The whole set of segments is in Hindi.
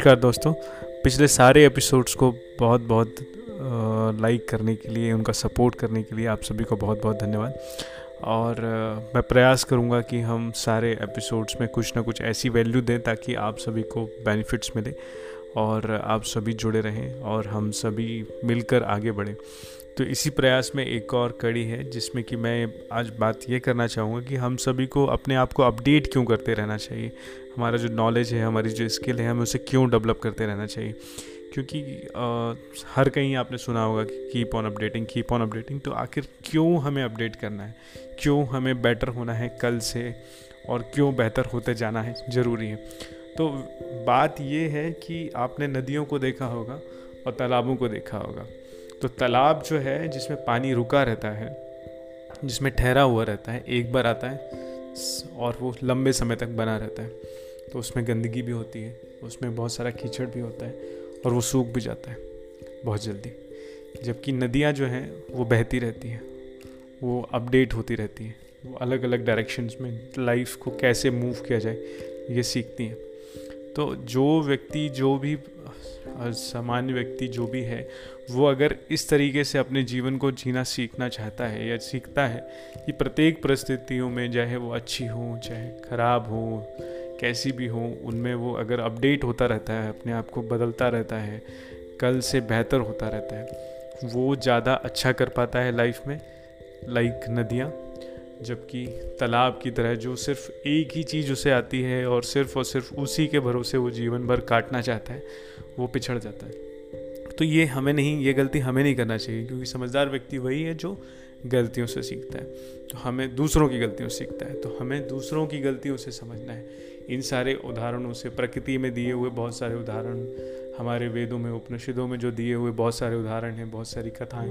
नमस्कार दोस्तों, पिछले सारे एपिसोड्स को बहुत बहुत लाइक करने के लिए, उनका सपोर्ट करने के लिए आप सभी को बहुत बहुत धन्यवाद। और मैं प्रयास करूँगा कि हम सारे एपिसोड्स में कुछ ना कुछ ऐसी वैल्यू दें ताकि आप सभी को बेनिफिट्स मिले और आप सभी जुड़े रहें और हम सभी मिलकर आगे बढ़ें। तो इसी प्रयास में एक और कड़ी है जिसमें कि मैं आज बात ये करना चाहूँगा कि हम सभी को अपने आप को अपडेट क्यों करते रहना चाहिए? हमारा जो नॉलेज है हमारी जो स्किल है हमें उसे क्यों डेवलप करते रहना चाहिए? क्योंकि आ, हर कहीं आपने सुना होगा कि keep on updating keep on updating तो आखिर क्यों हमें अपडेट करना है? क्यों हमें बेटर होना है कल से और क्यों बेहतर होते जाना है? ज़रूरी है। तो बात ये है कि आपने नदियों को देखा होगा और तालाबों को देखा होगा। तो तालाब जो है, जिसमें पानी रुका रहता है, जिसमें ठहरा हुआ रहता है, एक बार आता है, और वो लंबे समय तक बना रहता है तो उसमें गंदगी भी होती है, उसमें बहुत सारा कीचड़ भी होता है, और वो सूख भी जाता है बहुत जल्दी। जबकि नदियाँ जो हैं, वो बहती रहती हैं, वो अपडेट होती रहती हैं, वो अलग अलग डायरेक्शंस में लाइफ को कैसे मूव किया जाए, ये सीखती हैं। तो जो व्यक्ति, जो भी सामान्य व्यक्ति जो भी है, वो अगर इस तरीके से अपने जीवन को जीना सीखना चाहता है या सीखता है कि प्रत्येक परिस्थितियों में, चाहे वो अच्छी हो, चाहे ख़राब हो, कैसी भी हो, उनमें वो अगर अपडेट होता रहता है, अपने आप को बदलता रहता है, कल से बेहतर होता रहता है, वो ज़्यादा अच्छा कर पाता है लाइफ में, लाइक नदियाँ। जबकि तालाब की तरह जो सिर्फ़ एक ही चीज़ उसे आती है और सिर्फ़ और सिर्फ़ उसी के भरोसे वो जीवन भर काटना चाहता है, वो पिछड़ जाता है। तो ये हमें नहीं, ये गलती हमें नहीं करना चाहिए, क्योंकि समझदार व्यक्ति वही है जो गलतियों से सीखता है। तो हमें दूसरों की गलतियों से सीखता है तो हमें दूसरों की गलतियों से समझना है। इन सारे उदाहरणों से, प्रकृति में दिए हुए बहुत सारे उदाहरण हमारे वेदों में, उपनिषदों में जो दिए हुए बहुत सारे उदाहरण हैं, बहुत सारी कथाएँ,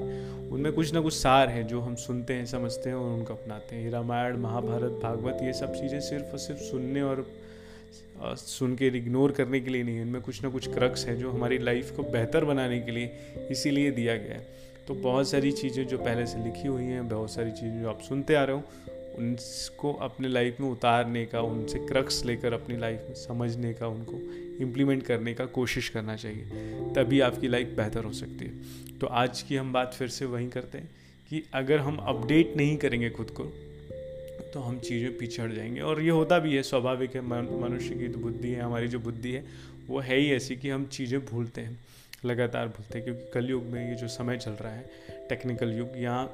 उनमें कुछ ना कुछ सार हैं जो हम सुनते हैं, समझते हैं और उनको अपनाते हैं। रामायण, महाभारत, भागवत, ये सब चीज़ें सिर्फ़ और सिर्फ़ सुनने और सुन के इग्नोर करने के लिए नहीं इनमें कुछ ना कुछ क्रक्स है जो हमारी लाइफ को बेहतर बनाने के लिए इसीलिए दिया गया है। तो बहुत सारी चीज़ें जो पहले से लिखी हुई हैं, बहुत सारी चीज़ें जो आप सुनते आ रहे हो उनको अपने लाइफ में उतारने का, उनसे क्रक्स लेकर अपनी लाइफ में समझने का, उनको इम्प्लीमेंट करने का कोशिश करना चाहिए, तभी आपकी लाइफ बेहतर हो सकती है। तो आज की हम बात फिर से वहीं करते हैं कि अगर हम अपडेट नहीं करेंगे खुद को तो हम चीज़ें पिछड़ जाएँगे। और ये होता भी है, स्वाभाविक है मनुष्य की तो बुद्धि है, हमारी जो बुद्धि है, वो है ही ऐसी कि हम चीज़ें भूलते हैं, लगातार भूलते हैं, क्योंकि कलयुग में ये जो समय चल रहा है टेक्निकल युग, यहाँ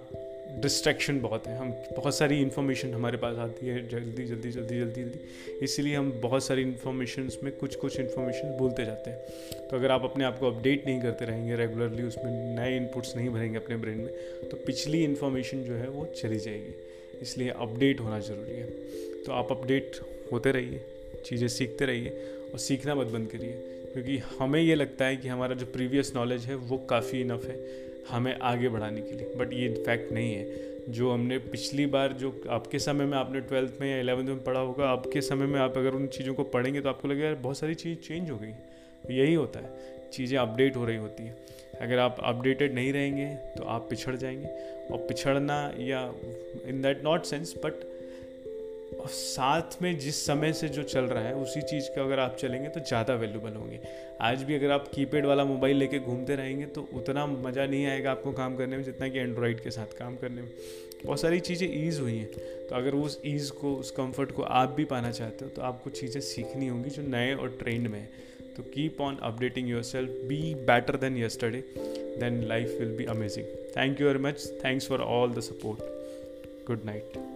डिस्ट्रैक्शन बहुत है। हम बहुत सारी इन्फॉर्मेशन हमारे पास आती है। जल्दी जल्दी जल्दी जल्दी जल्दी। इसलिए हम बहुत सारी इन्फॉर्मेशन में कुछ कुछ इन्फॉर्मेशन भूलते जाते हैं। तो अगर आप अपने आप को अपडेट नहीं करते रहेंगे रेगुलरली उसमें नए इनपुट्स नहीं भरेंगे अपने ब्रेन में तो पिछली इन्फॉर्मेशन जो है वो चली जाएगी। इसलिए अपडेट होना ज़रूरी है। तो आप अपडेट होते रहिए, चीज़ें सीखते रहिए और सीखना मत बंद करिए। क्योंकि हमें ये लगता है कि हमारा जो प्रीवियस नॉलेज है वो काफ़ी इनफ है। हमें आगे बढ़ाने के लिए। बट ये फैक्ट नहीं है। जो हमने पिछली बार जो आपके समय में आपने ट्वेल्थ में या इलेवंथ में पढ़ा होगा, आपके समय में आप अगर उन चीज़ों को पढ़ेंगे तो आपको लगेगा बहुत सारी चीज़ चेंज हो गई। यही होता है। चीज़ें अपडेट हो रही होती हैं। अगर आप अपडेटेड नहीं रहेंगे तो आप पिछड़ जाएँगे। और पिछड़ना या in that not sense but साथ में जिस समय से जो चल रहा है, उसी चीज़ का अगर आप चलेंगे तो ज़्यादा वैल्यूबल होंगे। आज भी अगर आप कीपैड वाला मोबाइल लेके घूमते रहेंगे तो उतना मज़ा नहीं आएगा आपको काम करने में, जितना कि एंड्रॉयड के साथ काम करने में। बहुत सारी चीज़ें ईज़ हुई हैं। तो अगर उस ईज़ को, उस कंफर्ट को आप भी पाना चाहते हो तो आपको चीज़ें सीखनी होंगी जो नए और ट्रेंड में है। तो keep on updating yourself be better than yesterday then life will be amazing thank you very much thanks for all the support good night